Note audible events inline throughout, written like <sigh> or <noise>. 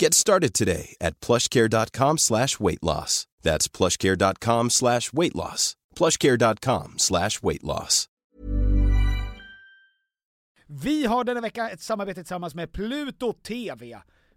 Get started today at plushcare.com slash weight loss. That's plushcare.com slash weight loss. plushcare.com slash weight loss. Vi har denna vecka ett samarbete tillsammans med Pluto TV.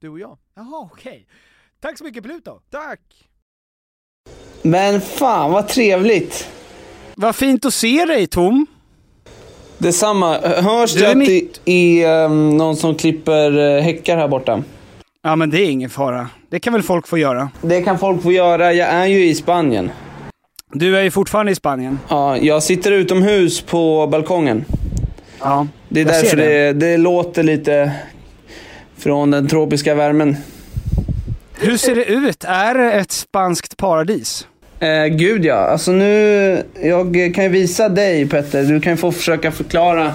Du och jag. Jaha, okej. Tack så mycket Pluto! Tack! Men fan vad trevligt. Vad fint att se dig Tom! Detsamma. Hörs Du det är att mitt- det är ehm, någon som klipper eh, häckar här borta? Ja men det är ingen fara, det kan väl folk få göra. Det kan folk få göra. Jag är ju i Spanien. Du är ju fortfarande i Spanien. Ja, jag sitter utomhus på balkongen. Ja, Det är jag därför ser det, det låter lite från den tropiska värmen. Hur ser det ut? Är det ett spanskt paradis? Eh, gud ja, alltså nu, jag kan ju visa dig Petter, du kan ju få försöka förklara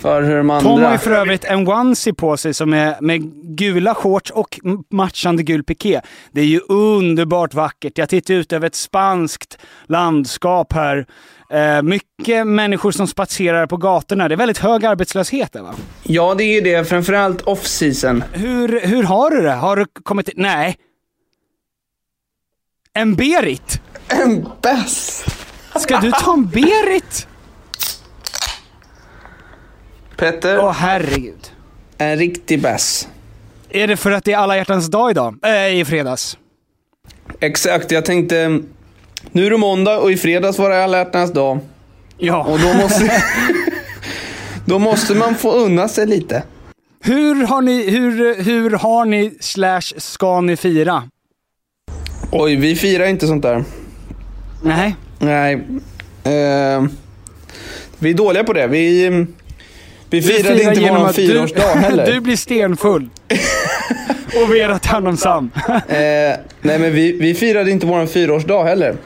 för hur de andra... Tom har ju för övrigt en onesie på sig som är med gula shorts och matchande gul piké. Det är ju underbart vackert. Jag tittar ut över ett spanskt landskap här. Eh, mycket människor som spatserar på gatorna. Det är väldigt hög arbetslöshet där va? Ja, det är ju det, framförallt off-season. Hur, hur har du det? Har du kommit... Nej. En Berit? En bäst! Ska du ta en Berit? Petter, Åh herregud. en riktig bäst. Är det för att det är alla hjärtans dag idag? Äh, i fredags. Exakt, jag tänkte, nu är det måndag och i fredags var det alla hjärtans dag. Ja. Och då måste, <laughs> då måste man få unna sig lite. Hur har ni, hur, hur har ni slash ska ni fira? Oj, vi firar inte sånt där. Nej. Nej. Eh, vi är dåliga på det. Vi, vi firade firar inte du- fyraårsdag <laughs> heller. Du blir stenfull. <laughs> och Vera tar hand om Sam. Eh, nej men vi, vi firade inte våran fyraårsdag heller.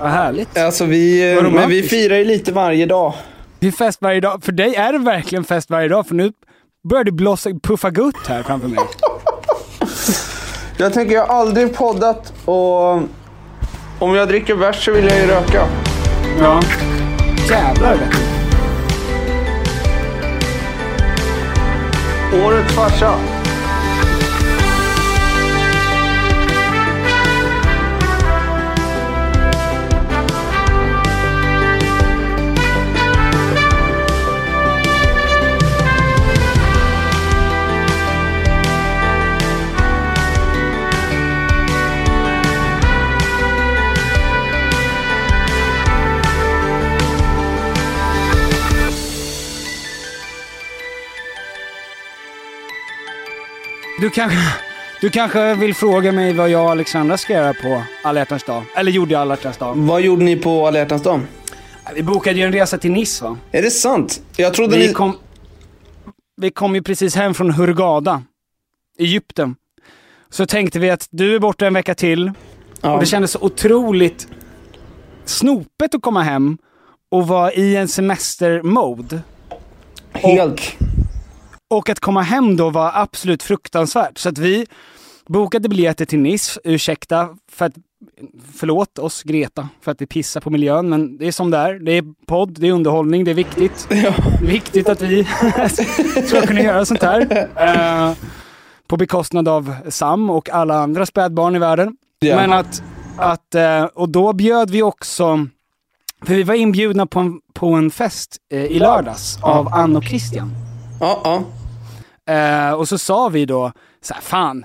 Vad härligt. Alltså vi, Vad men vi firar ju lite varje dag. Det är fest varje dag. För dig är det verkligen fest varje dag, för nu börjar det blossa, puffa gutt här framför mig. <laughs> Jag tänker, jag har aldrig poddat och om jag dricker bärs så vill jag ju röka. Ja. Jävlar vet du. Årets farsa. Du kanske, du kanske vill fråga mig vad jag och Alexandra ska göra på alla hjärtans dag? Eller gjorde alla hjärtans dag? Vad gjorde ni på alla hjärtans dag? Vi bokade ju en resa till Nice va? Är det sant? Jag trodde Vi ni... kom, vi kom ju precis hem från Hurghada, Egypten. Så tänkte vi att du är borta en vecka till Ja. och det kändes så otroligt snopet att komma hem och vara i en semestermode. Helt. Och att komma hem då var absolut fruktansvärt. Så att vi bokade biljetter till Nice, ursäkta för att, förlåt oss Greta för att vi pissar på miljön, men det är som det är. Det är podd, det är underhållning, det är viktigt. <laughs> Är viktigt att vi <laughs> ska kunna göra sånt här. Eh, på bekostnad av Sam och alla andra spädbarn i världen. Ja. Men att, att, eh, och då bjöd vi också, för vi var inbjudna på en, på en fest eh, i lördags av Ann och Christian. Ja, ja. Eh, och så sa vi då, så här, fan,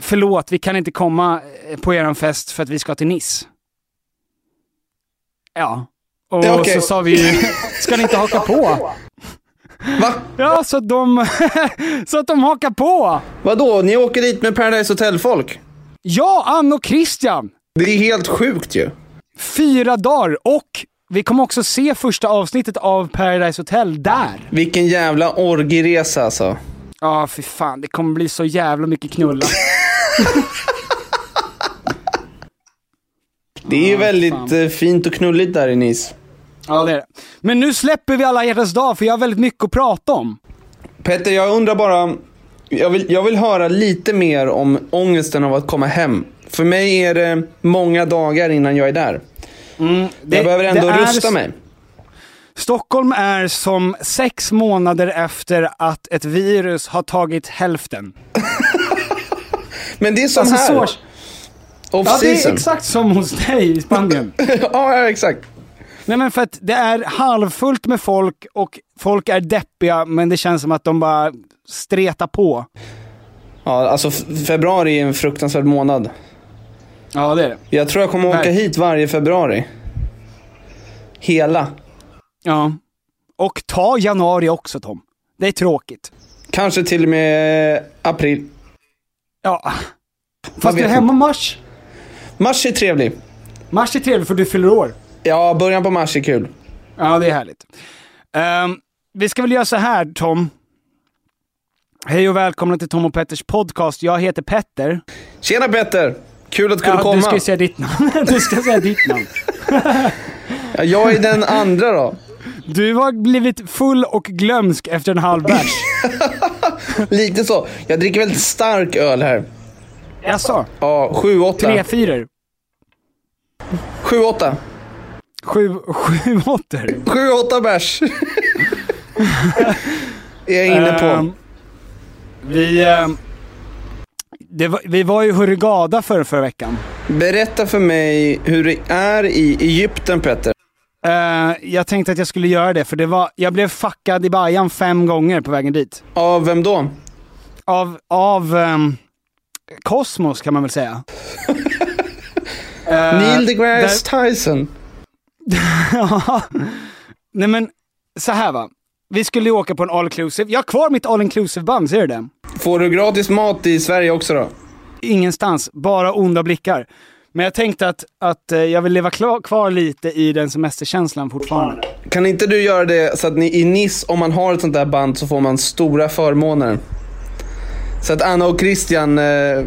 förlåt, vi kan inte komma eh, på eran fest för att vi ska till Nice. Ja. Och Ja, okej. så sa vi ska ni inte haka på? Va? Ja, så att de, <laughs> så att de hakar på. Vadå? Ni åker dit med Paradise Hotel-folk? Ja, Ann och Christian. Det är helt sjukt ju. Fyra dagar och vi kommer också se första avsnittet av Paradise Hotel där. Vilken jävla orgiresa alltså. Ja, fy fan, det kommer bli så jävla mycket knulla. Det är ju Ja, väldigt fan. eh, fint och knulligt där i Nice. Ja, det är det. Men nu släpper vi alla hjärtans dag för jag har väldigt mycket att prata om. Petter, jag undrar bara. Jag vill, jag vill höra lite mer om ångesten av att komma hem. För mig är det många dagar innan jag är där. Det- jag behöver ändå är rusta s- mig. Stockholm är som sex månader efter att ett virus har tagit hälften. <laughs> Men det är som Alltså, här. så- Off Ja, det är exakt som hos dig i Spanien. <laughs> ja, ja, exakt. Nej men för att det är halvfullt med folk och folk är deppiga men det känns som att de bara stretar på. Ja, alltså februari är en fruktansvärd månad. Ja det är det. Jag tror jag kommer åka Verkligen. hit varje februari. Hela. Ja. Och ta januari också Tom. Det är tråkigt. Kanske till och med april. Ja. Fast du är hemma mars. Mars är trevlig. Mars är trevligt för du fyller år. Ja, början på mars är kul. Ja, det är härligt. Ehm, vi ska väl göra så här, Tom. Hej och välkomna till Tom och Petters podcast. Jag heter Petter. Tjena Petter! Kul att du kunde Ja, komma. <laughs> du ska säga ditt namn. du ska säga ditt namn. Ja, jag är den andra då. Du har blivit full och glömsk efter en halv bärs. <laughs> Lite så. Jag dricker väldigt stark öl här. Jaså? Ja, 7-8. Tre fyror? 7-8. Sju, sju åttor? 7-8 bärs. <laughs> är jag inne på. Ehm, vi, det var, vi var ju Hurghada för förra veckan. Berätta för mig hur det är i Egypten Petter. Eh, jag tänkte att jag skulle göra det, för det var, jag blev fuckad i bajan fem gånger på vägen dit. Av vem då? Av, av ehm, Kosmos kan man väl säga. <laughs> Eh, Neil deGrasse Tyson. <laughs> Ja. Nej men, så här va. Vi skulle ju åka på en all inclusive. Jag har kvar mitt all inclusive band, ser du det? Får du gratis mat i Sverige också då? Ingenstans, bara onda blickar. Men jag tänkte att, att eh, jag vill leva kvar lite i den semesterkänslan fortfarande. Kan inte du göra det så att ni i Nice, om man har ett sånt där band så får man stora förmåner? Så att Anna och Christian, eh,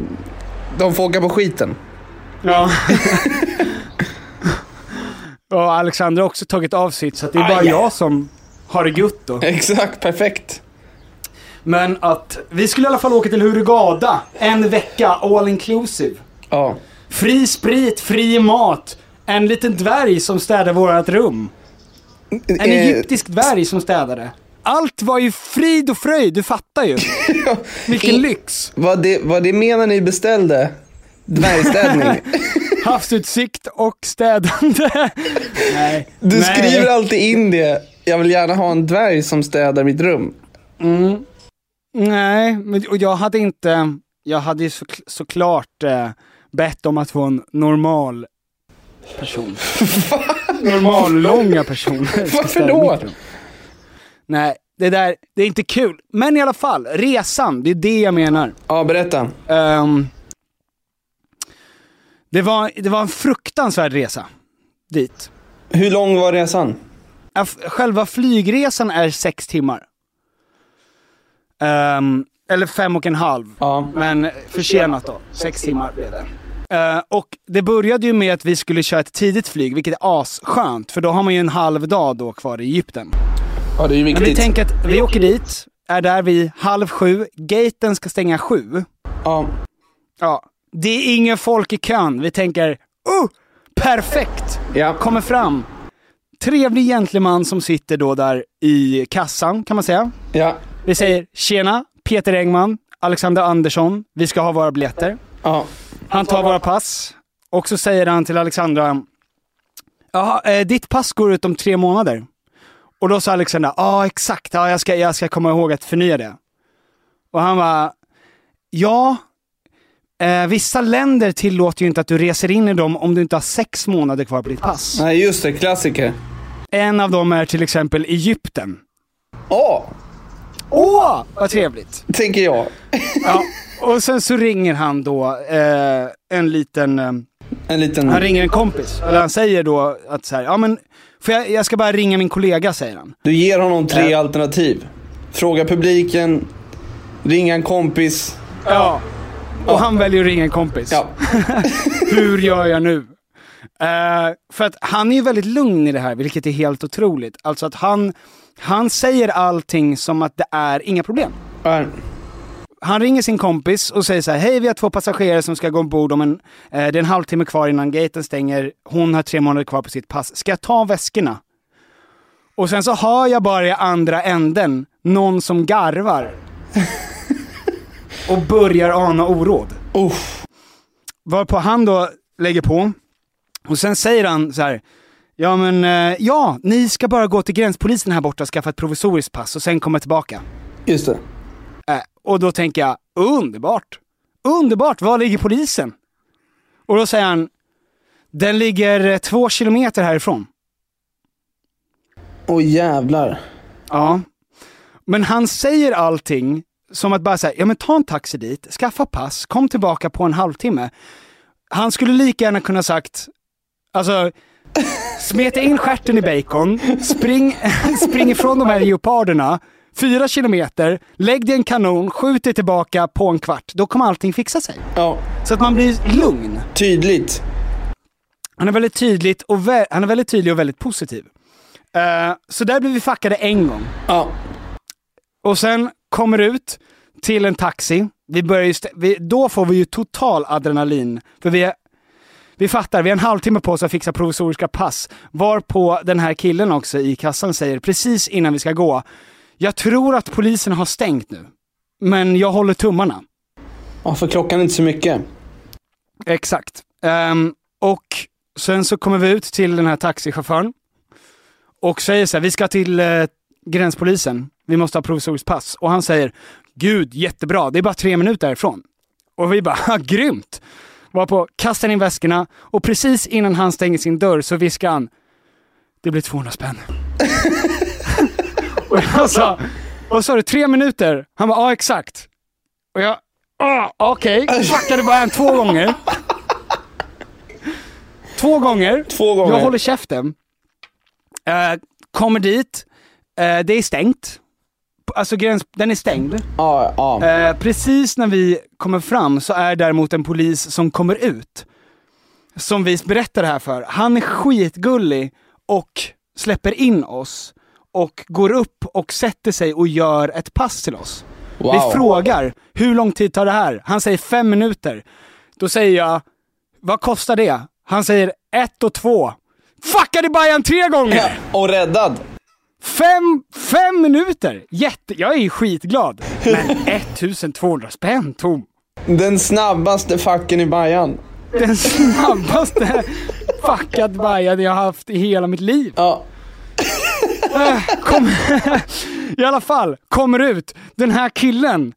de får åka på skiten. Ja. <laughs> och Alexandra har också tagit av sitt, så att det är bara Aj. jag som har det gött då. Exakt, perfekt. Men att vi skulle i alla fall åka till Hurghada en vecka, all inclusive. Ja. Fri sprit, fri mat, en liten dvärg som städar vårat rum. En Eh, egyptisk dvärg som städade. Allt var ju frid och fröjd, du fattar ju. <laughs> Vilken lyx. Vad det, vad det menar ni beställde? Dvärgstädning. <laughs> Havsutsikt och städande. Nej. Du Nej. skriver alltid in det. Jag vill gärna ha en dvärg som städar mitt rum. Nej, men, och jag hade inte, jag hade ju så, såklart eh, bett om att få en normal person. <laughs> Normallånga personer. Varför då? Nej, det där, det är inte kul. Men i alla fall, resan, det är det jag menar. Ja, berätta. Ehm, det, var, det var en fruktansvärd resa dit. Hur lång var resan? Själva flygresan är sex timmar. Ehm, eller fem och en halv. Ja. Men försenat då. Sex timmar blev det. Eh, och det började ju med att vi skulle köra ett tidigt flyg, vilket är asskönt. För då har man ju en halv dag då kvar i Egypten. Ja, det är ju Men viktigt. vi tänker att vi åker dit, är där vid halv sju, gaten ska stänga sju. Ja. Ja, det är ingen folk i kön. Vi tänker, oh, perfekt! Ja. Kommer fram. Trevlig gentleman som sitter då där i kassan, kan man säga. Ja. Vi säger tjena, Peter Engman, Alexander Andersson, vi ska ha våra biljetter. Ja. Han tar våra pass och så säger han till Alexandra, Jaha, eh, ditt pass går ut om tre månader. Och då sa Alexandra, ja exakt, ja, jag, ska, jag ska komma ihåg att förnya det. Och han var ja, eh, vissa länder tillåter ju inte att du reser in i dem om du inte har sex månader kvar på ditt pass. Nej, just det. Klassiker. En av dem är till exempel Egypten. Åh! Åh, vad trevligt! Tänker jag. Ja, <laughs> och sen så ringer han då eh, en liten, eh, En liten... han ringer en kompis. Eller han säger då att så här, ja men, för jag, jag ska bara ringa min kollega säger han. Du ger honom tre Ja. alternativ. Fråga publiken, ringa en kompis. Ja. Och han väljer att ringa en kompis. Ja. <laughs> Hur gör jag nu? Eh, för att han är ju väldigt lugn i det här, vilket är helt otroligt. Alltså att han, han säger allting som att det är inga problem. Ja. Han ringer sin kompis och säger så här, hej vi har två passagerare som ska gå ombord om en, eh, det är en halvtimme kvar innan gaten stänger, hon har tre månader kvar på sitt pass, ska jag ta väskorna? Och sen så hör jag bara i andra änden någon som garvar. <laughs> och börjar ana oråd. Uff. Varpå han då lägger på, och sen säger han så här. Ja men, eh, ja, ni ska bara gå till gränspolisen här borta och skaffa ett provisoriskt pass och sen komma tillbaka. Just det. Och då tänker jag, underbart! Underbart, var ligger polisen? Och då säger han, den ligger eh, två kilometer härifrån. Åh jävlar. Ja. Men han säger allting som att bara säga, ja men ta en taxi dit, skaffa pass, kom tillbaka på en halvtimme. Han skulle lika gärna kunna sagt, alltså, smeta in stjärten i bacon, spring, <laughs> spring ifrån de här leoparderna, fyra kilometer, lägg dig en kanon, skjut dig tillbaka på en kvart. Då kommer allting fixa sig. Ja, Så att man blir lugn. tydligt. Han är väldigt tydligt och vä- han är väldigt tydlig och väldigt positiv. Eh, så där blir vi fuckade en gång. Ja. Och sen kommer ut till en taxi. Vi börjar st- vi, då får vi ju total adrenalin. För vi, är- vi fattar, vi har en halvtimme på oss att fixa provisoriska pass. Varpå den här killen också i kassan säger precis innan vi ska gå. Jag tror att polisen har stängt nu. Men jag håller tummarna. ja, för klockan är inte så mycket. Exakt. Ehm, och sen så kommer vi ut till den här taxichauffören och säger så här, vi ska till eh, gränspolisen, vi måste ha provisoriskt pass. Och han säger, gud jättebra, det är bara tre minuter därifrån. Och vi bara, <laughs> "Ha, grymt! Var på kastar in väskorna och precis innan han stänger sin dörr så viskar han, det blir 200 spänn. <laughs> och jag sa, vad sa du, tre minuter? Han bara, ja exakt. Och jag, ah, okej, fuckade bara en två gånger. Två gånger. Två gånger. Jag håller käften. Eh, kommer dit. Eh, det är stängt. Alltså gräns, den är stängd. Ja, ja. Eh, precis när vi kommer fram så är däremot en polis som kommer ut. Som vi berättar det här för. Han är skitgullig och släpper in oss. Och går upp och sätter sig och gör ett pass till oss. Wow. Vi frågar, hur lång tid tar det här? Han säger fem minuter. Då säger jag, vad kostar det? Han säger ett och två. Fuckade Bajan tre gånger! Och räddad. Fem, fem minuter! Jätte, jag är skitglad. Men 1200 spänn Tom. Den snabbaste facken i Bajan. Den snabbaste fuckad Bajan jag har haft i hela mitt liv. Ja. Kom, I alla fall, kommer ut. Den här killen.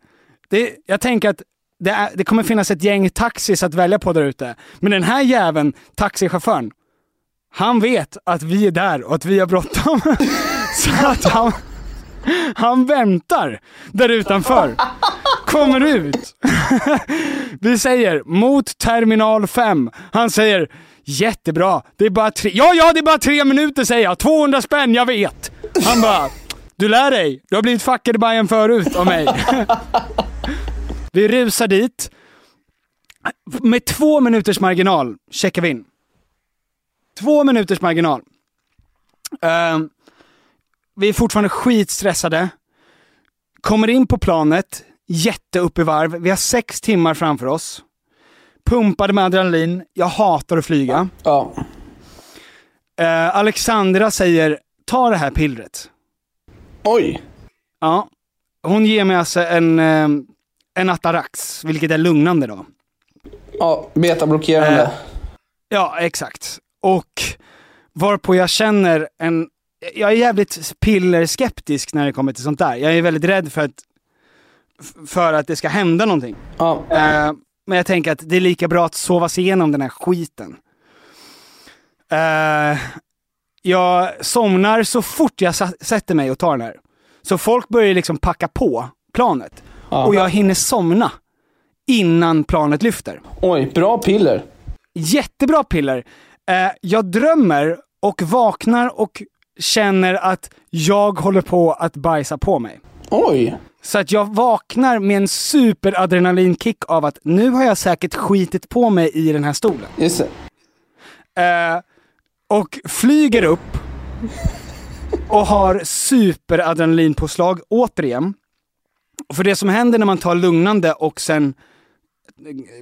Det, jag tänker att det, är, det kommer finnas ett gäng taxis att välja på där ute. Men den här jäveln, taxichauffören, han vet att vi är där och att vi har bråttom. <laughs> Så att han, Han väntar där utanför. Kommer ut. <laughs> Vi säger mot terminal 5. Han säger jättebra, det är bara tre... Ja, ja, det är bara tre minuter säger jag. 200 spänn, jag vet. Han bara, du lär dig. Du har blivit fuckad i Bajen förut av mig. <laughs> Vi rusar dit. Med två minuters marginal checkar vi in. Två minuters marginal. Uh, vi är fortfarande skitstressade. Kommer in på planet, jätteupp i varv. Vi har sex timmar framför oss. Pumpade med adrenalin. Jag hatar att flyga. Ja. Eh, Alexandra säger, ta det här pillret. Oj. Ja. Hon ger mig alltså en, eh, en Atarax, vilket är lugnande då. Ja, betablockerande. Eh, Ja, exakt. Och varpå jag känner en... Jag är jävligt pillerskeptisk när det kommer till sånt där. Jag är väldigt rädd för att, för att det ska hända någonting. Ja. Eh, men jag tänker att det är lika bra att sova sig igenom den här skiten. Eh, jag somnar så fort jag sätter mig och tar den här. Så folk börjar liksom packa på planet. Ja. Och jag hinner somna innan planet lyfter. Oj, bra piller. Jättebra piller. Eh, jag drömmer och vaknar och känner att jag håller på att bajsa på mig. Oj. Så att jag vaknar med en superadrenalinkick av att nu har jag säkert skitit på mig i den här stolen. Just det. Eh, och flyger upp och har superadrenalinpåslag återigen. För det som händer när man tar lugnande och sen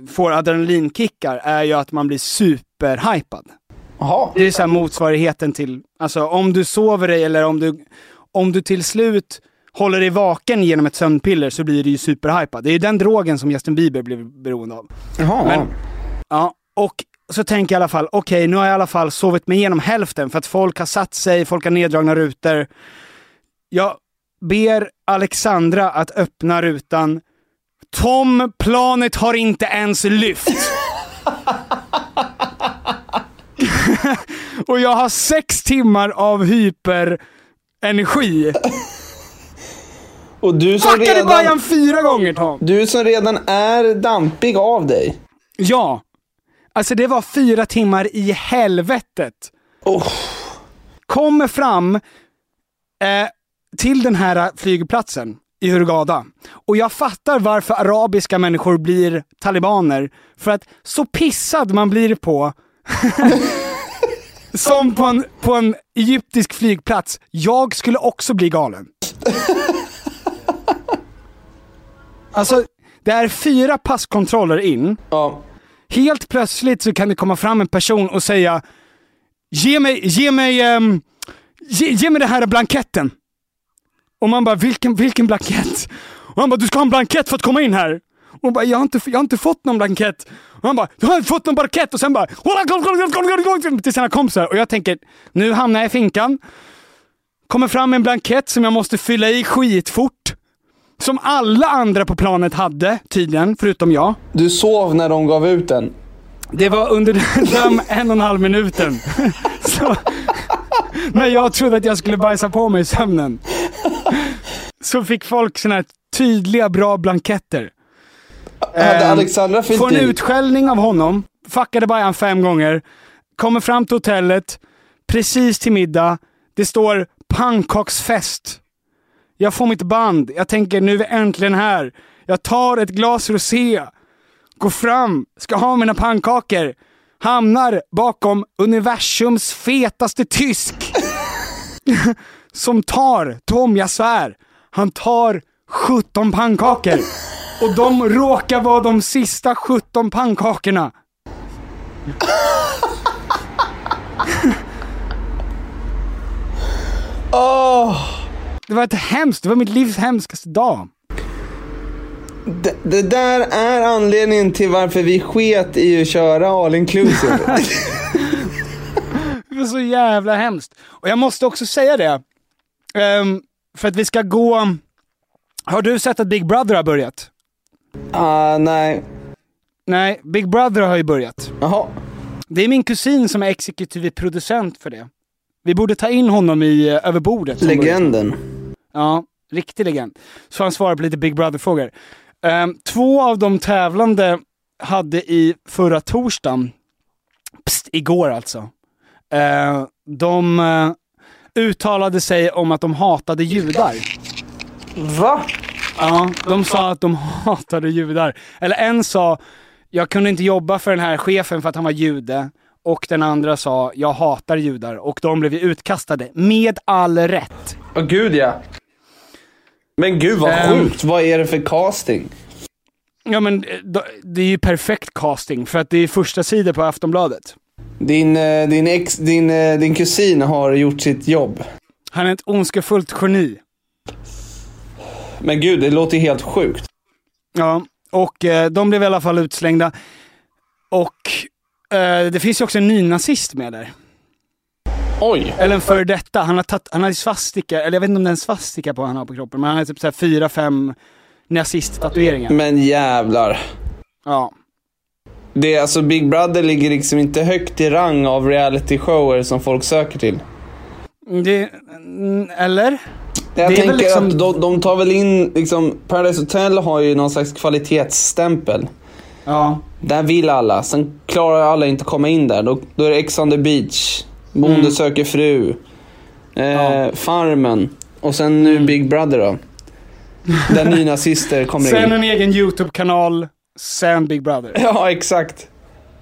får adrenalinkickar är ju att man blir superhypad. Jaha. Det är så motsvarigheten till, alltså om du sover dig eller om du, om du till slut håller dig vaken genom ett sömnpiller så blir du ju superhypad. Det är ju den drogen som Justin Bieber blev beroende av. Jaha. Men- Ja, och så tänker jag i alla fall, okej nu har jag i alla fall sovit mig igenom hälften för att folk har satt sig, folk har neddragna rutor. Jag ber Alexandra att öppna rutan. Tom, planet har inte ens lyft. <laughs> och jag har sex timmar av hyperenergi. Och du som, Fuckade redan, Bajan fyra gånger Tom! du som redan är dampig av dig. Ja. Alltså det var fyra timmar i helvetet. Oh. Kommer fram eh, till den här flygplatsen i Hurghada. Och jag fattar varför arabiska människor blir talibaner. För att så pissad man blir på <laughs> som på en, på en egyptisk flygplats. Jag skulle också bli galen. <laughs> Alltså, det är fyra passkontroller in. Ja. Helt plötsligt så kan det komma fram en person och säga Ge mig, ge mig, ehm, ge, ge mig den här blanketten. Och man bara, vilken, vilken blankett? Och han bara, du ska ha en blankett för att komma in här. Och hon bara, jag har inte, jag har inte fått någon blankett. Och han bara, du har inte fått någon blankett? Och sen bara, till sina kompisar. Och jag tänker, nu hamnar jag i finkan. Kommer fram med en blankett som jag måste fylla i skitfort. Som alla andra på planet hade tydligen, förutom jag. Du sov när de gav ut den. Det var under den en och en halv minuten. <laughs> Så, när jag trodde att jag skulle bajsa på mig i sömnen. Så fick folk såna här tydliga, bra blanketter. Hade Ehm, Alexandra fyllt Får en utskällning av honom, fuckade Bajan fem gånger, kommer fram till hotellet, precis till middag, det står pannkaksfest. Jag får mitt band, jag tänker nu är vi äntligen här. Jag tar ett glas rosé, går fram, ska ha mina pannkakor, hamnar bakom universums fetaste tysk. <laughs> Som tar, Tom jag svär, han tar 17 pannkakor. Och de råkar vara de sista 17 pannkakorna. Åh! Det var ett hemskt, det var mitt livs hemskaste dag. Det, det där är anledningen till varför vi sket i att köra all inclusive. <laughs> Det var så jävla hemskt. Och jag måste också säga det. ehm, för att vi ska gå... Har du sett att Big Brother har börjat? Ah, nej. Nej, Big Brother har ju börjat. Jaha. Det är min kusin som är exekutiv producent för det. Vi borde ta in honom i uh, Över bordet. Legenden. Ja, riktig legend. Så han svarar på lite Big Brother-frågor. Ehm, två av de tävlande hade i förra torsdagen, pst, igår alltså, eh, de eh, uttalade sig om att de hatade judar. Va? Ja, de sa att de hatade judar. Eller en sa, jag kunde inte jobba för den här chefen för att han var jude. Och den andra sa, jag hatar judar. Och de blev utkastade, med all rätt. Åh gud ja. Men gud vad Ehm. sjukt, vad är det för casting? Ja men eh, det är ju perfekt casting, för att det är första sidor på Aftonbladet. Din, eh, din, ex, din, eh, din kusin har gjort sitt jobb. Han är ett ondskefullt geni. Men gud, det låter helt sjukt. Ja, och eh, de blev i alla fall utslängda. Och eh, det finns ju också en nynazist med där. Oj. Eller en före detta. Han har, tatt, han har svastika, eller jag vet inte om det är en svastika på han har på kroppen, men han har typ så här fyra, fem nazist-tatueringar. Men jävlar. Ja. Det är alltså Big Brother ligger liksom inte högt i rang av reality shower som folk söker till. Det, eller? Jag Det tänker liksom- att de, de tar väl in, liksom, Paradise Hotel har ju någon slags kvalitetsstämpel. Ja. Där vill alla, sen klarar alla inte komma in där. Då, då är det Ex on the beach, Bonde Mm. söker fru, eh, Ja. Farmen och sen nu Big Brother då. Där nynazister kommer Sen in. en egen YouTube-kanal, sen Big Brother. <laughs> Ja, exakt.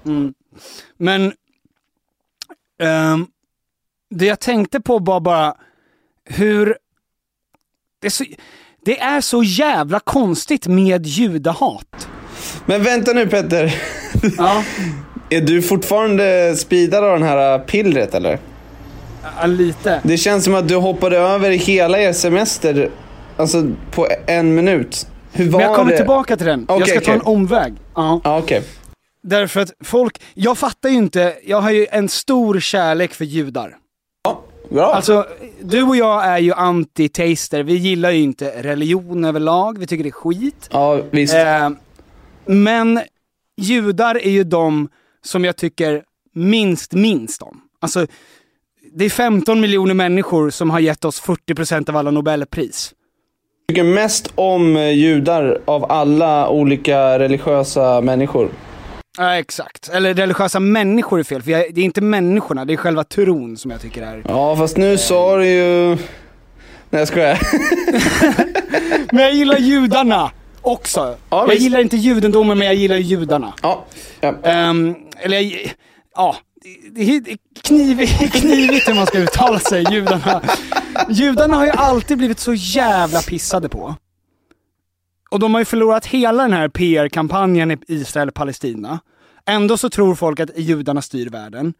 Mm. Men ehm, det jag tänkte på var bara hur... Det är, så, det är så jävla konstigt med judehat. Men vänta nu Petter. Ja. <laughs> Är du fortfarande speedad av den här pillret eller? Ja, lite. Det känns som att du hoppade över hela er semester, alltså på en minut. Hur var Men jag kommer det? tillbaka till den. jag Okej, ska ta en omväg. Ja. Ja, okej. Därför att folk, jag fattar ju inte, jag har ju en stor kärlek för judar. Bra. Alltså, du och jag är ju anti-taster, vi gillar ju inte religion överlag, vi tycker det är skit. ja, visst. Eh, men judar är ju de som jag tycker minst minst om. Alltså, det är 15 miljoner människor som har gett oss 40% av alla nobelpris. Jag tycker mest om eh, judar av alla olika religiösa människor. Ja, exakt. Eller religiösa människor är fel, för jag, det är inte människorna, det är själva tron som jag tycker är... Ja, fast nu sa du ju... Nej, jag skojar. <laughs> Men jag gillar judarna också. Ja, jag visst. gillar inte judendomen, men jag gillar judarna. Ja, ja. Ehm, eller jag, ja, knivigt, <laughs> knivigt hur man ska uttala sig, judarna. Judarna har ju alltid blivit så jävla pissade på. Och de har ju förlorat hela den här PR-kampanjen i Israel-Palestina. Ändå så tror folk att judarna styr världen.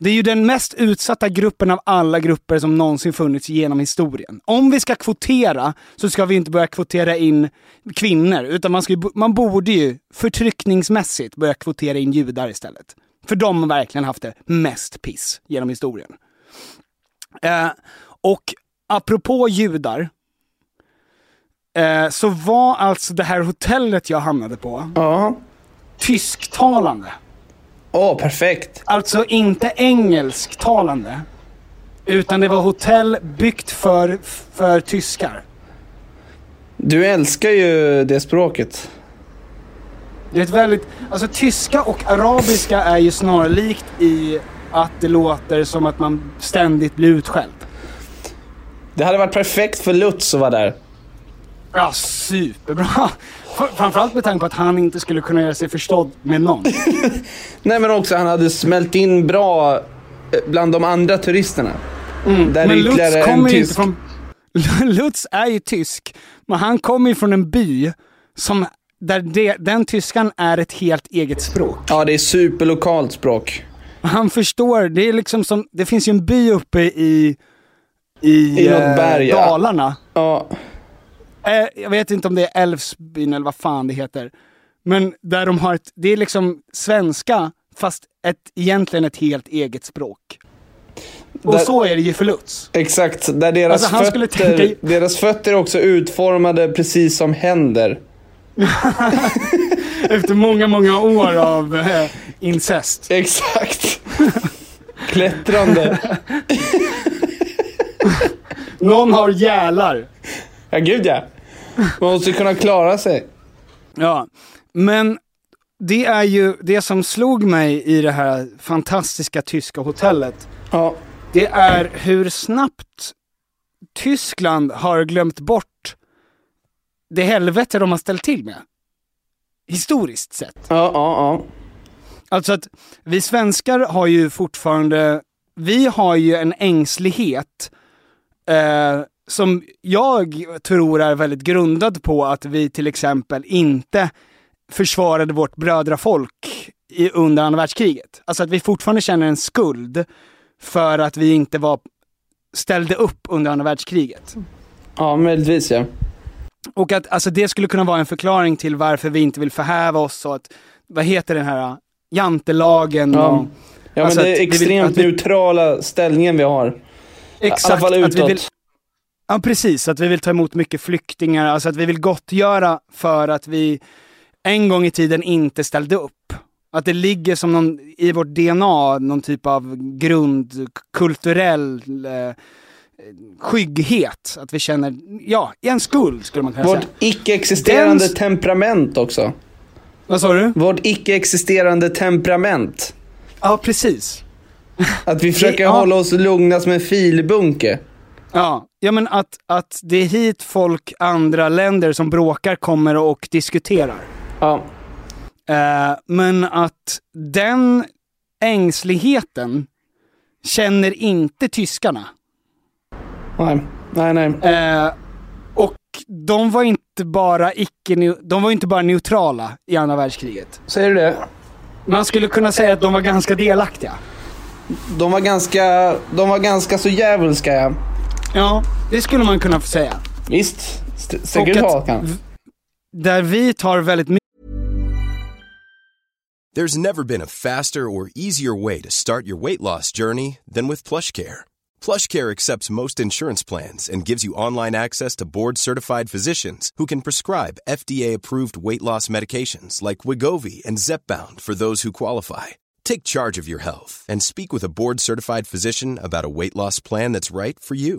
Det är ju den mest utsatta gruppen av alla grupper som någonsin funnits genom historien. Om vi ska kvotera så ska vi inte börja kvotera in kvinnor, utan man, ska, man borde ju förtryckningsmässigt börja kvotera in judar istället. För de har verkligen haft det mest piss genom historien. Eh, och apropå judar, eh, så var alltså det här hotellet jag hamnade på Ja. tysktalande. Åh, perfekt. Alltså inte engelsktalande. Utan det var hotell byggt för, för tyskar. Du älskar ju det språket. Det är ett väldigt, alltså tyska och arabiska är ju snarlikt i att det låter som att man ständigt blir utskälld. Det hade varit perfekt för Lutz att vara där. Ja, superbra. Framförallt med tanke på att han inte skulle kunna göra sig förstådd med någon. <laughs> Nej men också han hade smält in bra eh, bland de andra turisterna. Där är Mm. Men ytterligare Lutz kommer ju inte tysk. från... <laughs> Lutz är ju tysk, men han kommer ju från en by som, där det, den tyskan är ett helt eget språk. Ja, det är superlokalt språk. Han förstår, det är liksom som, det finns ju en by uppe i, i, I eh, berg, ja. Dalarna. Ja, Eh, jag vet inte om det är Älvsbyn eller vad fan det heter. Men där de har ett, det är liksom svenska fast ett, egentligen ett helt eget språk. Och Där- så är det ju för Lutz. exakt. Där deras, Alltså, fötter, tänka- deras fötter är också utformade precis som händer. <laughs> Efter många, många år av eh, incest. Exakt. Klättrande. <laughs> Någon har gälar. Ja gud ja. Man måste kunna klara sig. Ja, men det är ju det som slog mig i det här fantastiska tyska hotellet. Ja. Det är hur snabbt Tyskland har glömt bort det helvete de har ställt till med. Historiskt sett. Ja, ja, ja. Alltså att vi svenskar har ju fortfarande, vi har ju en ängslighet eh, som jag tror är väldigt grundad på att vi till exempel inte försvarade vårt brödrafolk i, under andra världskriget. Alltså att vi fortfarande känner en skuld för att vi inte var, ställde upp under andra världskriget. Ja, möjligtvis ja. Och att alltså, det skulle kunna vara en förklaring till varför vi inte vill förhäva oss och att, vad heter den här jantelagen Ja. och, Ja Alltså men det att är extremt vi- neutrala ställningen vi har. Exakt, I alla fall att vi utåt. vill, ja precis, att vi vill ta emot mycket flyktingar, alltså att vi vill gottgöra för att vi en gång i tiden inte ställde upp. Att det ligger som någon, i vårt DNA, någon typ av grundkulturell eh, skygghet. Att vi känner, ja, en skuld skulle man kunna Vårt säga. icke-existerande Den- temperament också. Vad sa du? Vårt icke-existerande temperament. Ja, precis. Att vi försöker ja. hålla oss lugna som en filbunke. Ja, ja men att, att det är hit folk, andra länder som bråkar kommer och diskuterar. Ja. Eh, men att den ängsligheten känner inte tyskarna. Nej, nej, nej. Eh, och de var inte bara icke de var inte bara neutrala i andra världskriget. Säger du det? Man skulle kunna säga att de var ganska delaktiga. De var ganska, de var ganska så djävulska ja. Ja, det skulle man kunna få säga. Visst, st- säkert Hakan. Där vi tar väldigt mycket There's never been a faster or easier way to start your weight loss journey than with PlushCare. PlushCare accepts most insurance plans and gives you online access to board-certified physicians who can prescribe FDA-approved weight loss medications like Wigovi and Zepbound for those who qualify. Take charge of your health and speak with a board-certified physician about a weight loss plan that's right for you.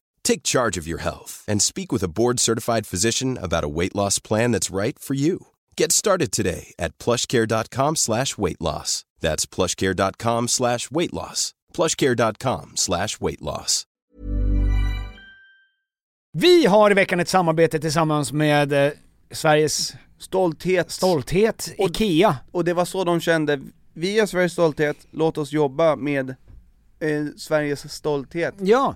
Take charge of your health and speak with a board-certified physician about a weight loss plan that's right for you. Get started today at plushcare.com slash weight loss. That's plushcare.com slash weight loss. plushcare.com slash weight loss. Vi har i veckan ett samarbete tillsammans med eh, Sveriges Stolthet. stolthet, Och- IKEA. Och det var så de kände, vi är Sveriges stolthet, låt oss jobba med eh, Sveriges stolthet. Ja,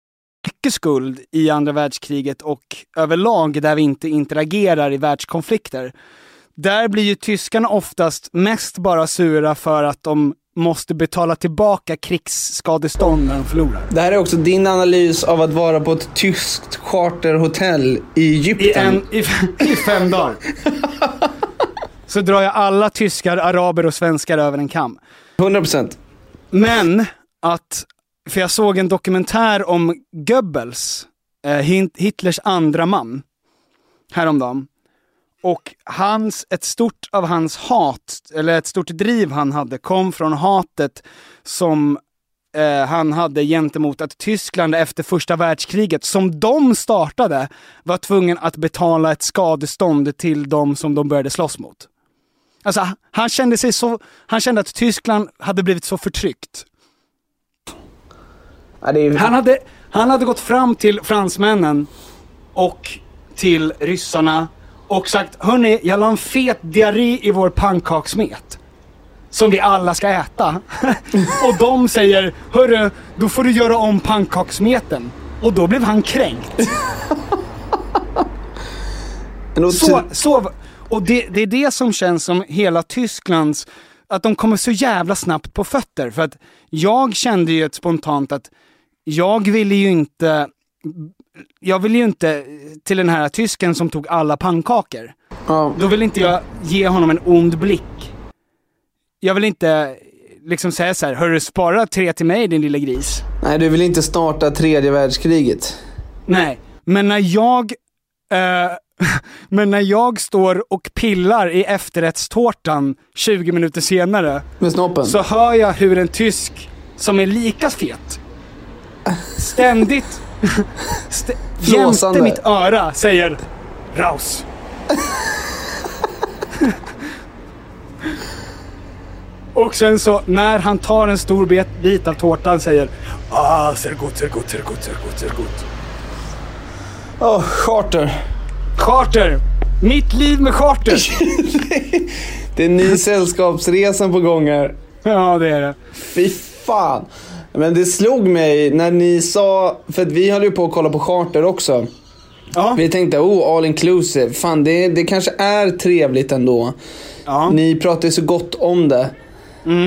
Mycket skuld i andra världskriget och överlag där vi inte interagerar i världskonflikter. Där blir ju tyskarna oftast mest bara sura för att de måste betala tillbaka krigsskadestånd när de förlorar. Det här är också din analys av att vara på ett tyskt charterhotell i Egypten. I, en, i, <laughs> I fem dagar. Så drar jag alla tyskar, araber och svenskar över en kam. 100%. Men att, för jag såg en dokumentär om Goebbels, eh, Hitlers andra man, häromdagen. Och hans, ett stort av hans hat, eller ett stort driv han hade, kom från hatet som eh, han hade gentemot att Tyskland efter första världskriget, som de startade, var tvungen att betala ett skadestånd till de som de började slåss mot. Alltså, han kände sig så, han kände att Tyskland hade blivit så förtryckt. Ja, är... Han hade, han hade gått fram till fransmännen och till ryssarna och sagt Hörni, jag la en fet diarré i vår pannkaksmet. Som vi alla ska äta. <laughs> och de säger Hörru, då får du göra om pannkaksmeten. Och då blev han kränkt. <laughs> Så, så, och det, det är det som känns som hela Tysklands, att de kommer så jävla snabbt på fötter. För att jag kände ju ett spontant att jag ville ju inte, jag ville ju inte till den här tysken som tog alla pannkakor. Då vill inte jag ge honom en ond blick. Jag vill inte liksom säga så här, hörru spara tre till mig din lilla gris. Nej, du vill inte starta tredje världskriget. Nej, men när jag eh, <laughs> men när jag står och pillar i efterrättstårtan 20 minuter senare Med snoppen. så hör jag hur en tysk som är lika fet ständigt st- Flåsande. jämte mitt öra säger Raus. Och sen så när han tar en stor bit, bit av tårtan säger Ah, ser gott, ser gott, ser gott, ser gott, ser gott. Åh, charter. Charter! Mitt liv med charter! <laughs> Det är en ny sällskapsresan på gång här. ja, det är det. Fy fan. Men det slog mig när ni sa, för att vi höll ju på att kolla på charter också. Ja. Vi tänkte, oh all inclusive. Fan det, det kanske är trevligt ändå. ja. Ni pratade så gott om det.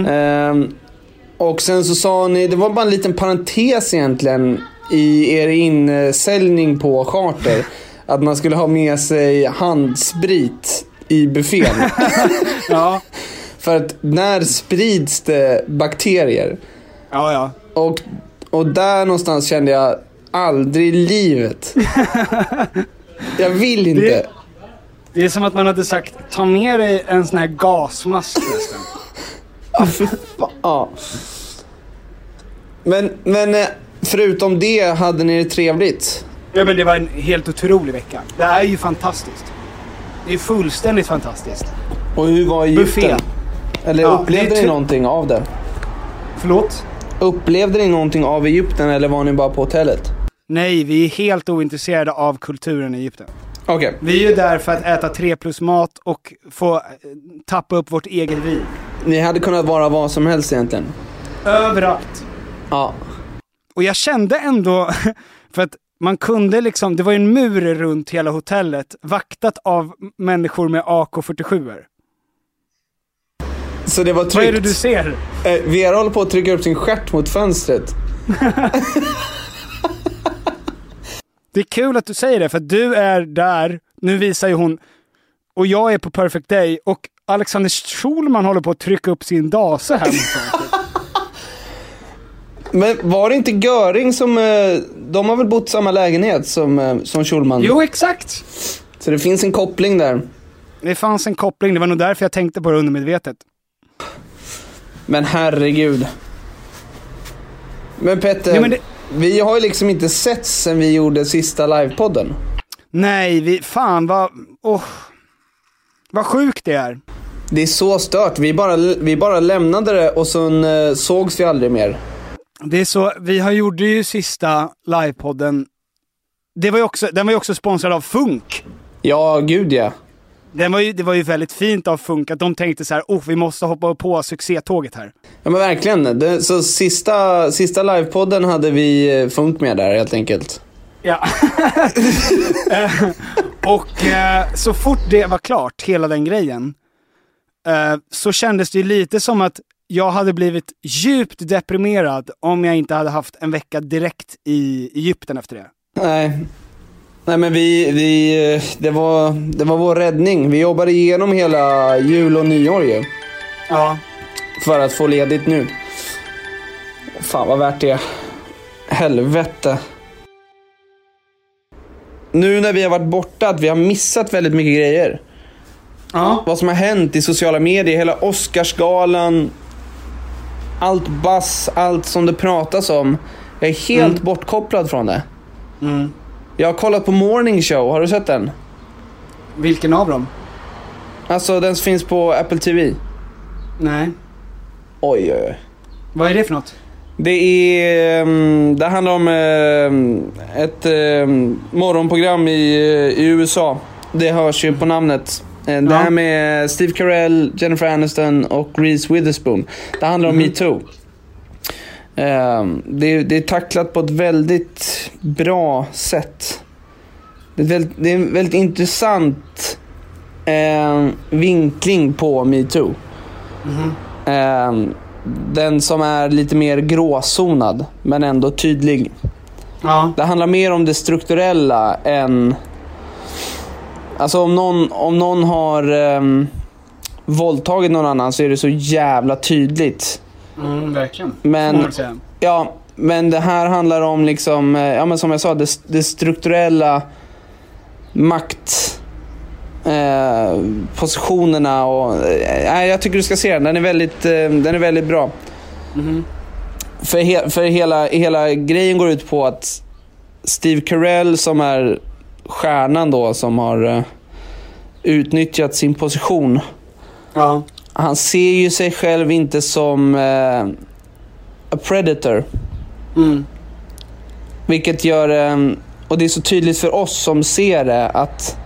Ehm, och sen så sa ni, det var bara en liten parentes egentligen i er insäljning på charter. <laughs> Att man skulle ha med sig handsprit i buffén. <laughs> Ja. <laughs> För att när sprids det bakterier? Ja, ja. Och, och där någonstans kände jag, aldrig i livet. <laughs> Jag vill inte. Det- Det är som att man hade sagt, ta med dig en sån här gasmask förresten. <laughs> Ja, fy fan. Ja. Men, men eh, förutom det, hade ni det trevligt? Ja men det var en helt otrolig vecka. Det här är ju fantastiskt. Det är fullständigt fantastiskt. Och hur var Egypten? Buffé. Eller Ja, upplevde ni någonting av det? Förlåt? Upplevde ni någonting av Egypten eller var ni bara på hotellet? Nej, vi är helt ointresserade av kulturen i Egypten. Okej. Vi är ju där för att äta tre plus mat och få eh, tappa upp vårt eget vin. Ni hade kunnat vara vad som helst egentligen. Överallt. Ja. Och jag kände ändå, <laughs> för att man kunde liksom, det var ju en mur runt hela hotellet, vaktat av människor med AK47. Så det var Vad är det du ser? Eh, Vera håller på att trycka upp sin stjärt mot fönstret. Det är kul att du säger det, för du är där, nu visar ju hon, och jag är på Perfect Day, och Alexander Schulman håller på att trycka upp sin dase här mot fönstret. <laughs> Men var det inte Göring som... eh, De har väl bott i samma lägenhet som, eh, som Schulman? Jo, exakt! Så det finns en koppling där. Det fanns en koppling, det var nog därför jag tänkte på det undermedvetet. Men herregud. Men Petter, men det- vi har ju liksom inte sett sen vi gjorde sista livepodden. Nej, vi, fan vad, åh. Vad sjukt det är. Det är så stört. Vi bara, vi bara lämnade det och sen eh, sågs vi aldrig mer. Det är så, vi har gjorde ju sista livepodden, det var också, den var ju också sponsrad av Funk. Ja, gud ja. Den var ju, det var ju väldigt fint av Funk att de tänkte så här, oh vi måste hoppa på succétåget här. Ja men verkligen. Det, så sista, sista livepodden hade vi eh, Funk med där helt enkelt. Ja. <laughs> Eh, och eh, så fort det var klart, hela den grejen, eh, så kändes det ju lite som att jag hade blivit djupt deprimerad om jag inte hade haft en vecka direkt i Egypten efter det. Nej. Nej men vi, vi det, var, det var vår räddning. Vi jobbade igenom hela jul och nyår ju. Ja. För att få ledigt nu. Fan vad värt det Helvete. Nu när vi har varit borta, att vi har missat väldigt mycket grejer. Ja. Vad som har hänt i sociala medier, hela Oscarsgalan. Allt bass, allt som det pratas om. Jag är helt bortkopplad från det. Mm. Jag har kollat på Morning Show, har du sett den? Vilken av dem? Alltså den som finns på Apple TV. Nej. Oj, oj, oj. Vad är det för något? Det är... ehm, Det handlar om ehm, ett ehm, morgonprogram i, eh, i USA. Det hörs ju på namnet. Eh, Det här med Steve Carell, Jennifer Aniston och Reese Witherspoon. Det handlar om metoo. Det är, det är tacklat på ett väldigt bra sätt. Det är, väldigt, det är en väldigt intressant eh, vinkling på metoo. Ehm, den som är lite mer gråzonad, men ändå tydlig. Ja. Det handlar mer om det strukturella än... Alltså om någon, om någon har um, våldtagit någon annan så är det så jävla tydligt. Mm, verkligen. Men-. Ja, men det här handlar om liksom, eh, ja men som jag sa, det, det strukturella makt... Eh, positionerna och... Eh, jag tycker du ska se den. Den är väldigt, eh, den är väldigt bra. För, he, för hela, hela grejen går ut på att Steve Carell som är stjärnan då som har eh, utnyttjat sin position. Ja. Han ser ju sig själv inte som eh, a predator. Mm. Vilket gör, eh, och det är så tydligt för oss som ser det att,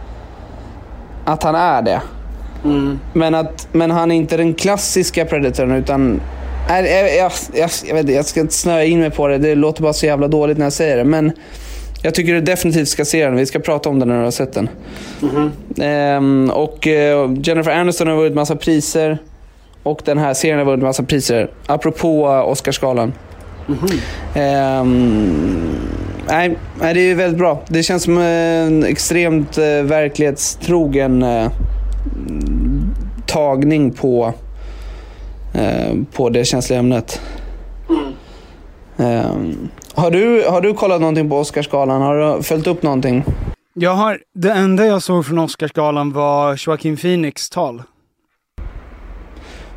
att han är det. Mm. Men, att, men han är inte den klassiska predatorn utan... Jag, jag, jag, jag, vet jag ska inte snöa in mig på det, det låter bara så jävla dåligt när jag säger det. Men jag tycker du definitivt ska se den, vi ska prata om den när du har sett den. Ehm, och eh, Jennifer Aniston har vunnit massa priser. Och den här serien har vunnit massa priser. Apropå uh, Oscarsgalan. Ehm, nej, nej, det är väldigt bra. Det känns som en extremt eh, verklighetstrogen eh, tagning på, eh, på det känsliga ämnet. Ehm, har, du, har du kollat någonting på Oscarsgalan? Har du följt upp någonting? Jag har, det enda jag såg från Oscarsgalan var Joaquin Phoenix tal.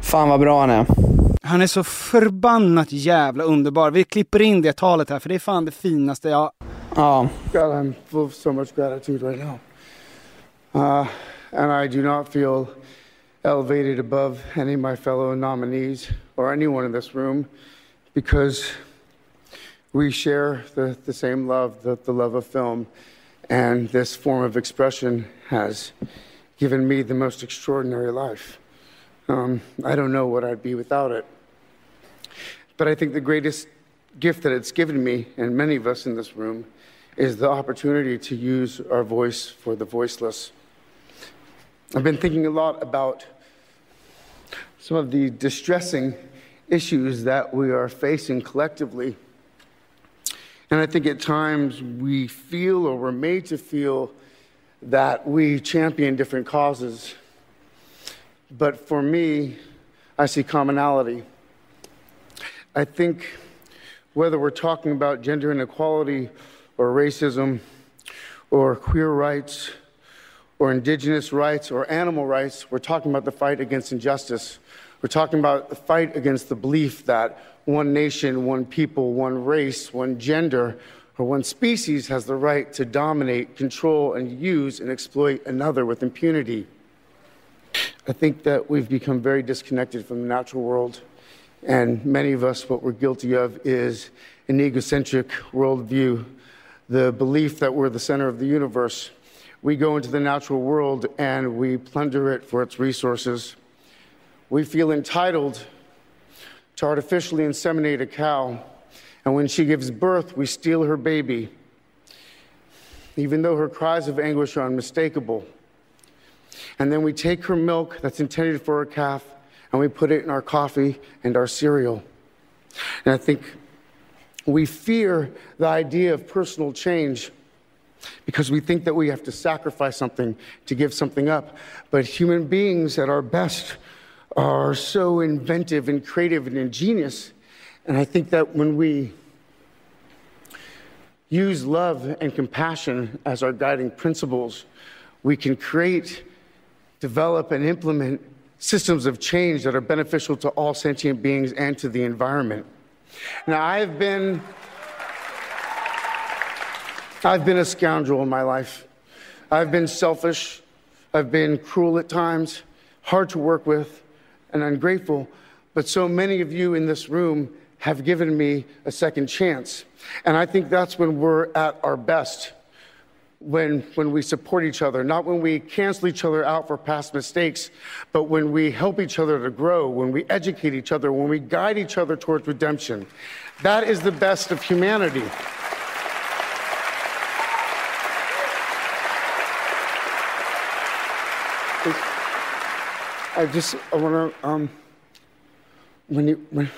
Fan vad bra han är. Han är så förbannat jävla underbar. Vi klipper in det talet här för det är fan det finaste jag... Ja, God, I'm full of so much gratitude right now. Uh, and I do not feel elevated above any of my fellow nominees or anyone in this room because we share the, the same love, the, the love of film. And this form of expression has given me the most extraordinary life. Um, I don't know what I'd be without it. But I think the greatest gift that it's given me, and many of us in this room, is the opportunity to use our voice for the voiceless. I've been thinking a lot about some of the distressing issues that we are facing collectively. And I think at times we feel or we're made to feel that we champion different causes. But for me, I see commonality. I think whether we're talking about gender inequality or racism or queer rights or indigenous rights or animal rights, we're talking about the fight against injustice. We're talking about the fight against the belief that one nation, one people, one race, one gender, or one species has the right to dominate, control, and use and exploit another with impunity. I think that we've become very disconnected from the natural world. And many of us, what we're guilty of is an egocentric worldview, the belief that we're the center of the universe, we go into the natural world and we plunder it for its resources. We feel entitled to artificially inseminate a cow, and when she gives birth, we steal her baby, even though her cries of anguish are unmistakable. And then we take her milk that's intended for her calf and we put it in our coffee and our cereal. And I think we fear the idea of personal change because we think that we have to sacrifice something to give something up. But human beings at our best are so inventive and creative and ingenious. And I think that when we use love and compassion as our guiding principles, we can create, develop, and implement systems of change that are beneficial to all sentient beings and to the environment. Now, I've been. I've been a scoundrel in my life. I've been selfish. I've been cruel at times, hard to work with, and ungrateful. But so many of you in this room have given me a second chance. And I think that's when we're at our best. When, when we support each other, not when we cancel each other out for past mistakes, but when we help each other to grow, when we educate each other, when we guide each other towards redemption. That is the best of humanity. I just I want to um, when he when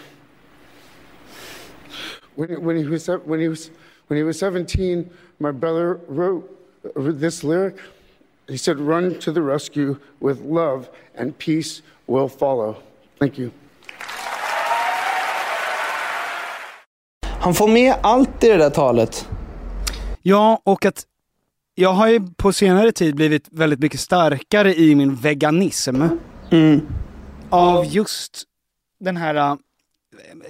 when he, when he was when he was when he was 17, my brother wrote this lyric. He said, "Run to the rescue with love, and peace will follow." Thank you. Han får med allt i det där talet. Ja, och att jag har ju på senare tid blivit väldigt mycket starkare i min veganism. Av just den här, äh,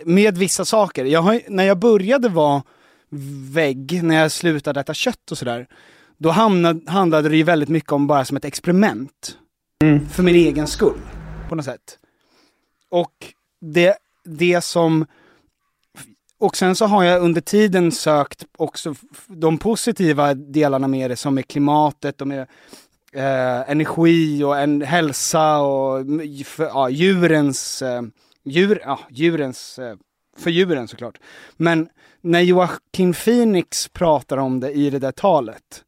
med vissa saker. Jag har, när jag började vara vägg, när jag slutade äta kött och sådär, då hamnade, handlade det ju väldigt mycket om bara som ett experiment. För min egen skull, på något sätt. Och det, det som och sen så har jag under tiden sökt också de positiva delarna med det som är klimatet och med eh, energi och en hälsa och för, ja, djurens, eh, djur, ja, djurens, eh, för djuren såklart. Men när Joaquin Phoenix pratar om det i det där talet,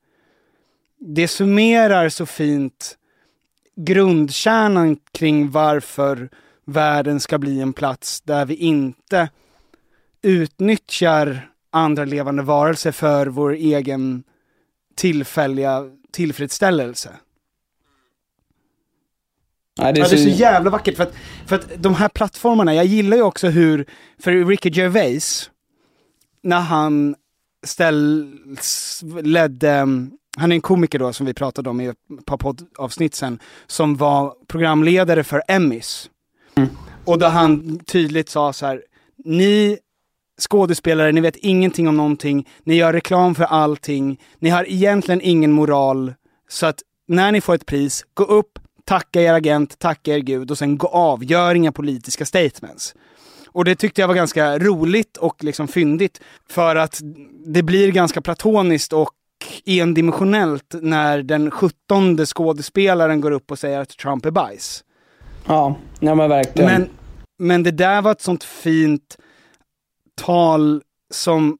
det summerar så fint grundkärnan kring varför världen ska bli en plats där vi inte utnyttjar andra levande varelser för vår egen tillfälliga tillfredsställelse. Nej, det är Ja, det är så... så jävla vackert för att, för att de här plattformarna, jag gillar ju också hur, för Ricky Gervais, när han ställs, ledde, han är en komiker då som vi pratade om i ett par poddavsnitt sen, som var programledare för Emmys. Och då han tydligt sa så här, ni skådespelare, ni vet ingenting om någonting, ni gör reklam för allting, ni har egentligen ingen moral, så att när ni får ett pris, gå upp, tacka er agent, tacka er gud och sen gå av, gör inga politiska statements. Och det tyckte jag var ganska roligt och liksom fyndigt, för att det blir ganska platoniskt och endimensionellt när den sjuttonde skådespelaren går upp och säger att Trump är bajs. Ja, ja men verkligen. Men, men det där var ett sånt fint tal som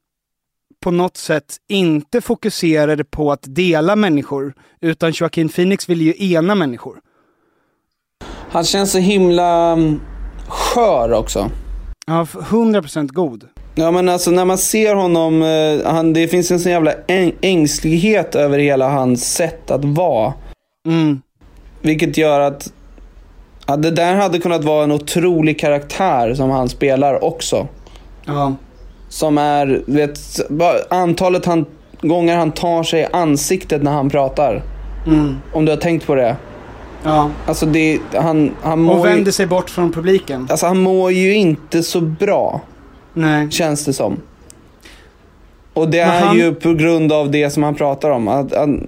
på något sätt inte fokuserade på att dela människor, utan Joaquin Phoenix ville ju ena människor. Han känns så himla mm, skör också. Ja, f- 100% god. Ja men alltså när man ser honom, eh, han, det finns en sån jävla äng- ängslighet över hela hans sätt att vara. Mm. Vilket gör att, att det där hade kunnat vara en otrolig karaktär som han spelar också. Ja. Som är, vet, antalet han, gånger han tar sig i ansiktet när han pratar. Mm. Om du har tänkt på det. Ja. Alltså det, han, han mår Och ju, vänder sig bort från publiken. alltså han mår ju inte så bra. Nej. Känns det som. Och det Men är han- ju på grund av det som han pratar om. Att, han,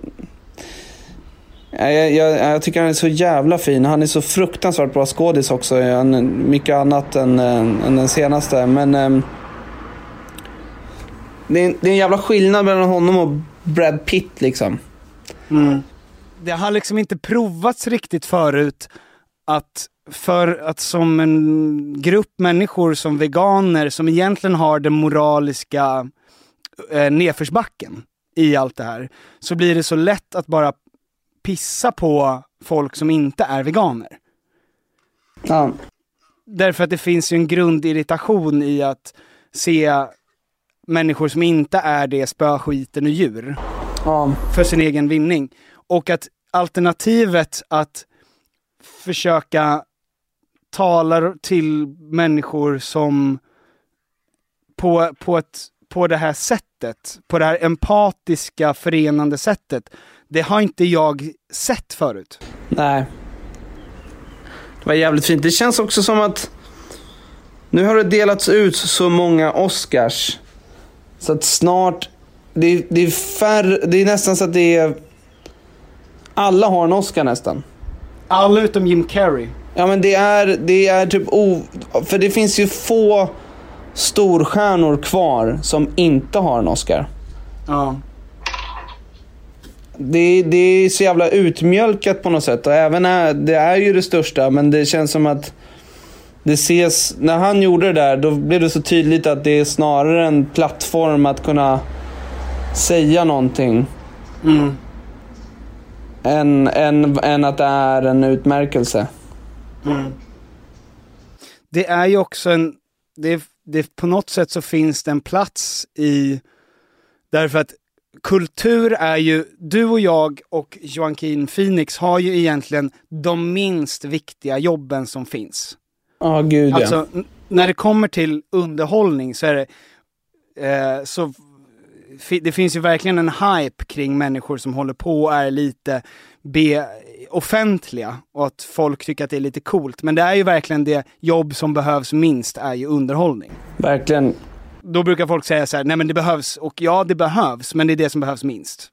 jag, jag, jag tycker han är så jävla fin. Han är så fruktansvärt bra skådis också. Han, mycket annat än, eh, än den senaste. Men ehm, det, är, det är en jävla skillnad mellan honom och Brad Pitt liksom. Det har liksom inte provats riktigt förut att för att som en grupp människor som veganer som egentligen har den moraliska eh, nedförsbacken i allt det här, så blir det så lätt att bara pissa på folk som inte är veganer. Ja. Därför att det finns ju en grundirritation i att se människor som inte är det spö skiten ur djur Ja. för sin egen vinning. Och att alternativet att försöka tala till människor som på, på, ett, på det här sättet, på det här empatiska förenande sättet, det har inte jag sett förut. Nej. Det var jävligt fint. Det känns också som att nu har det delats ut så många Oscars. Så att snart, det, det är färre, det är nästan så att det är, alla har en Oscar nästan. Alla utom Jim Carrey. Ja men det är, det är typ o... För det finns ju få storstjärnor kvar som inte har en Oscar. Ja. Det, det är så jävla utmjölkat på något sätt. Och även är, det är ju det största, men det känns som att det ses... När han gjorde det där, då blev det så tydligt att det är snarare en plattform att kunna säga någonting. Än, än, än att det är en utmärkelse. det är ju också en, det, det, på något sätt så finns det en plats i, därför att kultur är ju, du och jag och Joaquin Phoenix har ju egentligen de minst viktiga jobben som finns. Ja, gud ja. Alltså när det kommer till underhållning så är det, eh, så det finns ju verkligen en hype kring människor som håller på och är lite be offentliga och att folk tycker att det är lite coolt. Men det är ju verkligen det jobb som behövs minst är ju underhållning. Verkligen. Då brukar folk säga så här, nej men det behövs, och ja det behövs, men det är det som behövs minst.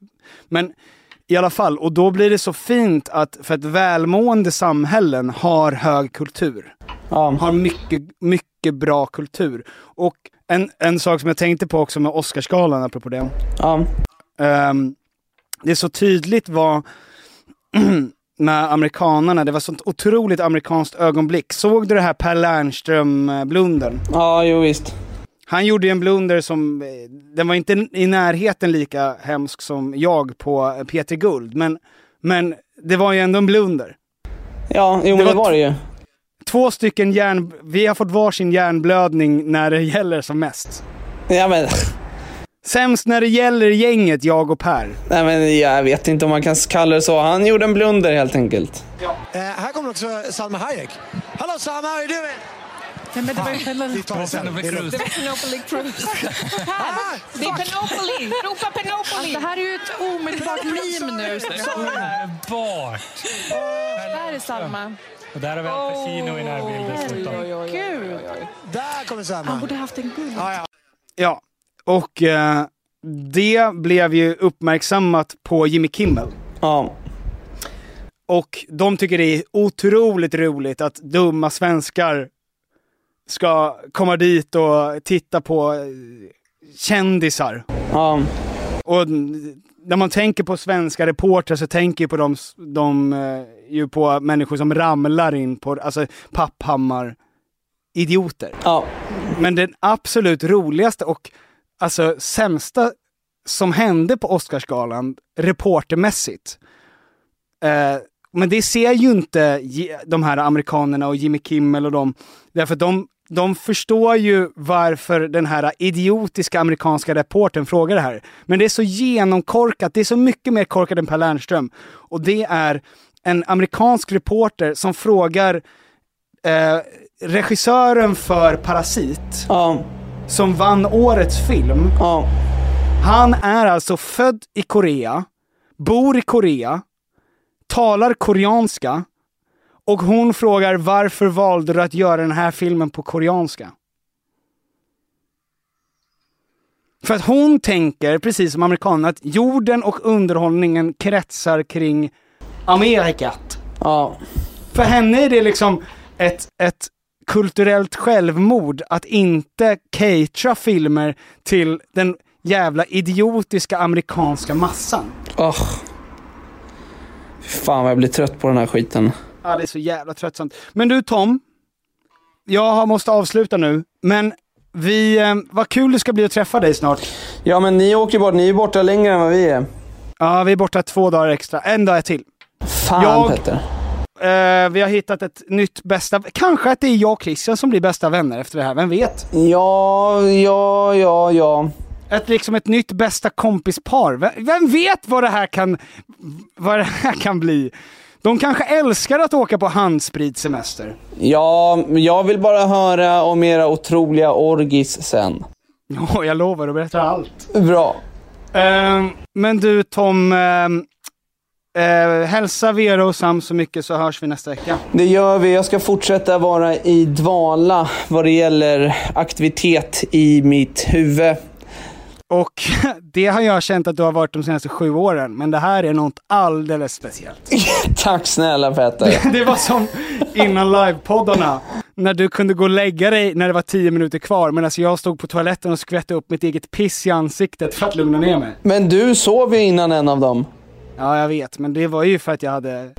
Men i alla fall, och då blir det så fint att för att välmående samhällen har hög kultur Ja. har mycket, mycket bra kultur. Och en, en sak som jag tänkte på också med Oscarsgalan, apropå det. Ja. Ehm, det är så tydligt vad <clears throat> med amerikanarna, det var sånt otroligt amerikanskt ögonblick. Såg du det här Per Lernström-blundern? ja, jo visst. Han gjorde ju en blunder som, eh, den var inte i närheten lika hemsk som jag på Peter Guld, men, men det var ju ändå en blunder. Ja, jo men var det var det ju. Två stycken hjärn... Vi har fått varsin hjärnblödning när det gäller som mest. Ja, men, Sämst när det gäller gänget, jag och Per. nej, men jag vet inte om man kan kalla det så. Han gjorde en blunder helt enkelt. Eh, här kommer också Salma Hayek. Hello Salma, how are you doing? Nej, men det var ju Penelope det är lugnt. Penelope Cruz. Det är Penopoli! Ropa Penopoli! det här är ju ett omedelbart meme nu. Bart! Det här är Salma. Och där har vi Al Pacino i närbild dessutom. Gud! Där kommer Salma. Han borde haft en guld. Ja, ja. Ja, och eh, det blev ju uppmärksammat på Jimmy Kimmel. Ja. Och de tycker det är otroligt roligt att dumma svenskar ska komma dit och titta på eh, kändisar. Ja. Och när man tänker på svenska reportrar så tänker jag på de, de eh, ju på människor som ramlar in på, alltså Papphammar, idioter. Ja. Men den absolut roligaste och alltså sämsta som hände på Oscarsgalan reportermässigt. Eh, men det ser ju inte de här amerikanerna och Jimmy Kimmel och dem. Därför att de, de förstår ju varför den här idiotiska amerikanska reportern frågar det här. Men det är så genomkorkat, det är så mycket mer korkat än Per Lernström. Och det är en amerikansk reporter som frågar eh, regissören för Parasit, Ja. som vann årets film. Ja. Han är alltså född i Korea, bor i Korea, talar koreanska och hon frågar varför valde du att göra den här filmen på koreanska? För att hon tänker, precis som amerikanerna, att jorden och underhållningen kretsar kring Amerikat. Ja. För henne är det liksom ett, ett kulturellt självmord att inte catera filmer till den jävla idiotiska amerikanska massan. Oh. Fan vad jag blir trött på den här skiten. Ja, det är så jävla tröttsamt. Men du Tom, jag måste avsluta nu, men vi, eh, vad kul det ska bli att träffa dig snart. Ja men ni åker bort, ni är borta längre än vad vi är. Ja, vi är borta två dagar extra. En dag till. Fan Jag- Petter. Eh, vi har hittat ett nytt bästa... Kanske att det är jag och Christian som blir bästa vänner efter det här, vem vet? Ja, ja, ja, ja. Ett, liksom ett nytt bästa kompispar. Vem, vem vet vad det här kan... Vad det här kan bli? De kanske älskar att åka på handspritsemester. Ja, jag vill bara höra om era otroliga orgis sen. Ja, jag lovar att berätta allt. Bra. Ehm, men du Tom, ehm, eh, hälsa Vera och Sam så mycket så hörs vi nästa vecka. Det gör vi. Jag ska fortsätta vara i dvala vad det gäller aktivitet i mitt huvud. Och <laughs> det har jag känt att du har varit de senaste sju åren, men det här är något alldeles speciellt. <laughs> Tack snälla Petter. <laughs> Det var som innan livepoddarna, när du kunde gå och lägga dig när det var tio minuter kvar, medan jag stod på toaletten och skvätte upp mitt eget piss i ansiktet för att lugna ner mig. Men du sov ju innan en av dem. Ja, jag vet, men det var ju för att jag hade...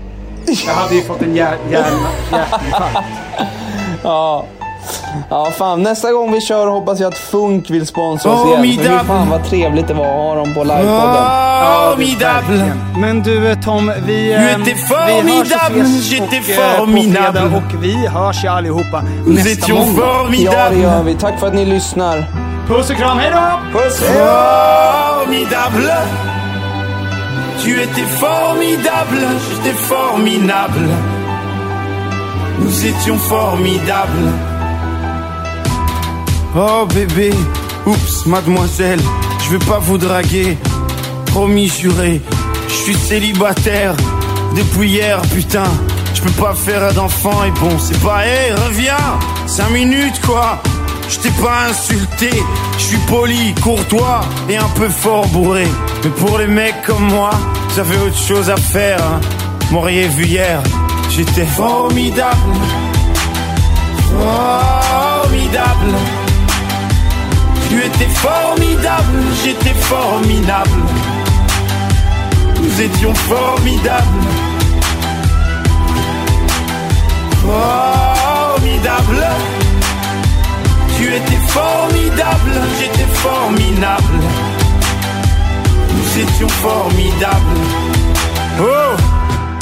Jag hade ju fått en hjär- hjärn- hjärtinfarkt. Ja. Ja fan, nästa gång vi kör hoppas jag att Funk vill sponsra oss Oh, igen. Middag. fy fan vad trevligt det var att ha dem på livepodden. Är Formidable. verkligen. Men du eh, Tom, vi, eh, vi hörs och ses och, eh, på fredag och vi hörs ju allihopa nästa måndag. Ja, det gör vi. Tack för att ni lyssnar. Puss och kram, hejdå! Puss! Formidable. Tu étais formidable, j'étais formidable. Nous étions formidables. Oh bébé, oups, mademoiselle, je vais pas vous draguer. Promis juré, je suis célibataire depuis hier, putain. Je peux pas faire d'enfant et bon, c'est pas, hé, reviens, cinq minutes quoi. Je t'ai pas insulté, je suis poli, courtois et un peu fort bourré. Mais pour les mecs comme moi, j'avais autre chose à faire. Hein. M'auriez vu hier, j'étais formidable. Formidable. Tu étais formidable, j'étais formidable. Nous étions formidables. Formidable. Tu étais formidable, j'étais formidable. Nous étions formidables. Oh,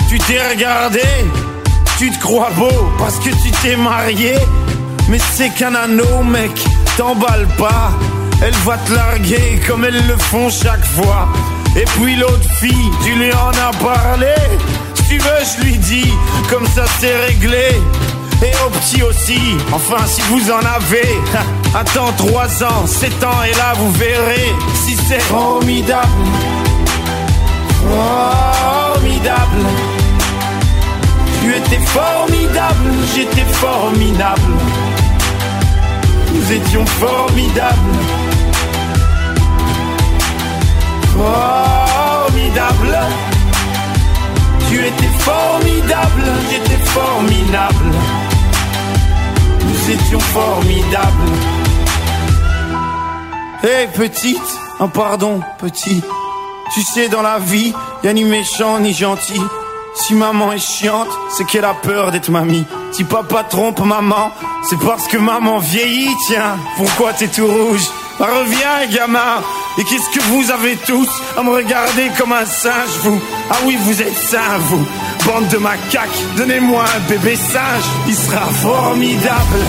tu t'es regardé, tu te crois beau parce que tu t'es marié. Mais c'est qu'un anneau, mec, t'emballe pas. Elle va te larguer comme elles le font chaque fois. Et puis l'autre fille, tu lui en as parlé. Si tu veux, je lui dis, comme ça c'est réglé. Et au petit aussi, enfin si vous en avez. Attends 3 ans, 7 ans, et là vous verrez si c'est formidable. Formidable. Tu étais formidable, j'étais formidable. Nous étions formidables. Formidable. Tu étais formidable, j'étais formidable. Nous étions formidables. Hé petite, un pardon petit. Tu sais dans la vie, y a ni méchant ni gentil. Si maman est chiante, c'est qu'elle a peur d'être mamie. Si papa trompe maman, c'est parce que maman vieillit, tiens. Pourquoi t'es tout rouge? Bah, Reviens, gamin. Et qu'est-ce que vous avez tous à me regarder comme un singe, vous? Ah oui, vous êtes sains, vous. Bande de macaques, donnez-moi un bébé singe. Il sera formidable.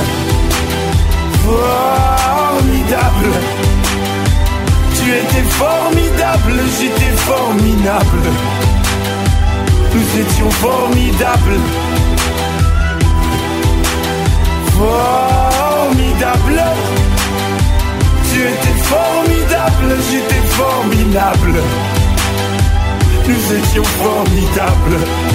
Formidable. Tu étais formidable, j'étais formidable. Nous étions formidables. Formidable. Tu étais formidable, j'étais formidable. Nous étions formidables.